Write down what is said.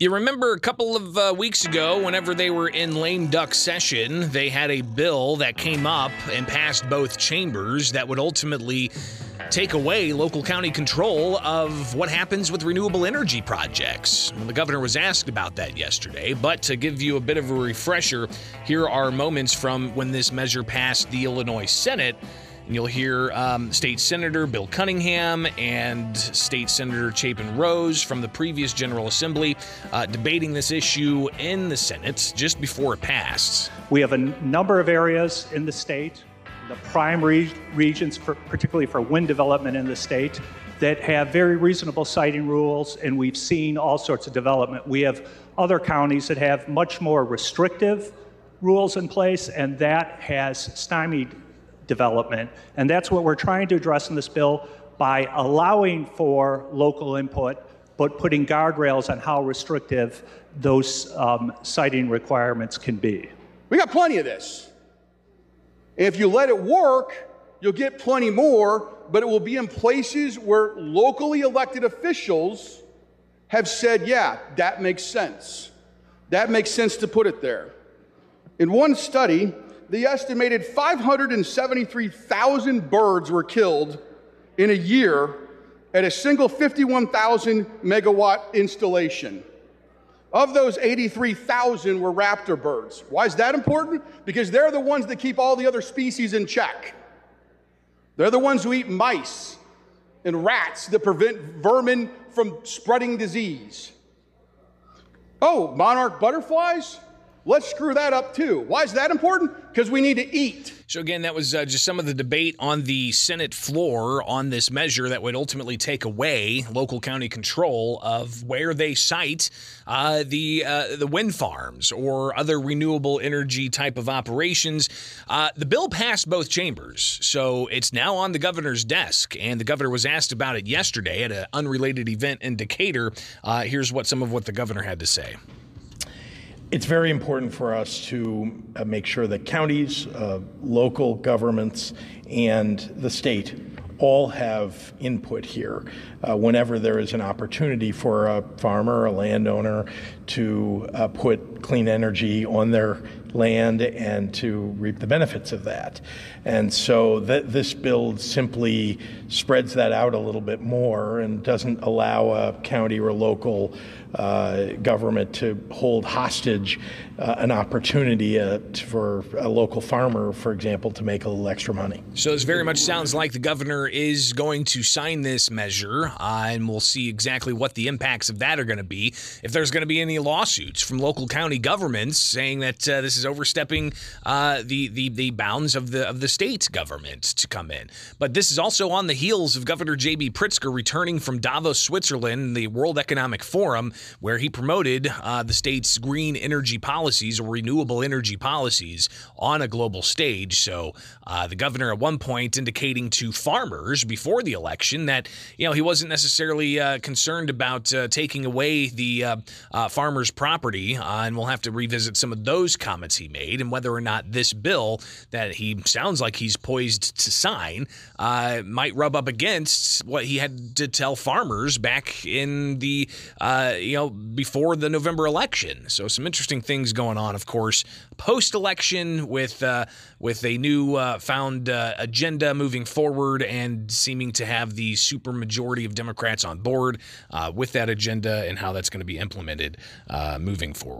You remember a couple of uh, weeks ago, whenever they were in lame duck session, they had a bill that came up and passed both chambers that would ultimately take away local county control of what happens with renewable energy projects. Well, the governor was asked about that yesterday, but to give you a bit of a refresher, here are moments from when this measure passed the Illinois Senate. And you'll hear um, State Senator Bill Cunningham and State Senator Chapin Rose from the previous General Assembly uh, debating this issue in the Senate just before it passed. We have a number of areas in the state, the prime re- regions, for, particularly for wind development in the state, that have very reasonable siting rules, and we've seen all sorts of development. We have other counties that have much more restrictive rules in place, and that has stymied development. And that's what we're trying to address in this bill by allowing for local input, but putting guardrails on how restrictive those um, siting requirements can be. We got plenty of this. If you let it work, you'll get plenty more, but it will be in places where locally elected officials have said, yeah, that makes sense. That makes sense to put it there. In one study, the estimated 573,000 birds were killed in a year at a single 51,000 megawatt installation. Of those, 83,000 were raptor birds. Why is that important? Because they're the ones that keep all the other species in check. They're the ones who eat mice and rats that prevent vermin from spreading disease. Oh, monarch butterflies? Let's screw that up too. Why is that important? Because we need to eat. So, again, that was uh, just some of the debate on the Senate floor on this measure that would ultimately take away local county control of where they site uh, the uh, the wind farms or other renewable energy type of operations. Uh, the bill passed both chambers, so it's now on the governor's desk, and the governor was asked about it yesterday at an unrelated event in Decatur. Uh, here's what some of what the governor had to say. It's very important for us to uh, make sure that counties, uh, local governments, and the state all have input here uh, whenever there is an opportunity for a farmer, a landowner to uh, put clean energy on their land and to reap the benefits of that. And so th- this bill simply spreads that out a little bit more and doesn't allow a county or local uh, government to hold hostage uh, an opportunity uh, for a local farmer, for example, to make a little extra money. So this very much sounds like the governor is going to sign this measure, uh, and we'll see exactly what the impacts of that are going to be. If there's going to be any lawsuits from local county governments saying that uh, this is overstepping uh, the, the the bounds of the of the state government to come in, but this is also on the heels of Governor J.B. Pritzker returning from Davos, Switzerland, the World Economic Forum, where he promoted uh, the state's green energy policies or renewable energy policies on a global stage. So uh, the governor at one point indicating to farmers before the election that you know he wasn't necessarily uh, concerned about uh, taking away the uh, uh, farmers' property, and we'll have to revisit some of those comments he made and whether or not this bill that he sounds like he's poised to sign might rub up against what he had to tell farmers back in the you know before the November election. So some interesting things going on, of course, post election with uh, with a new uh, found uh, agenda moving forward and seeming to have the super majority of Democrats on board uh, with that agenda and how that's going to be implemented uh, moving forward.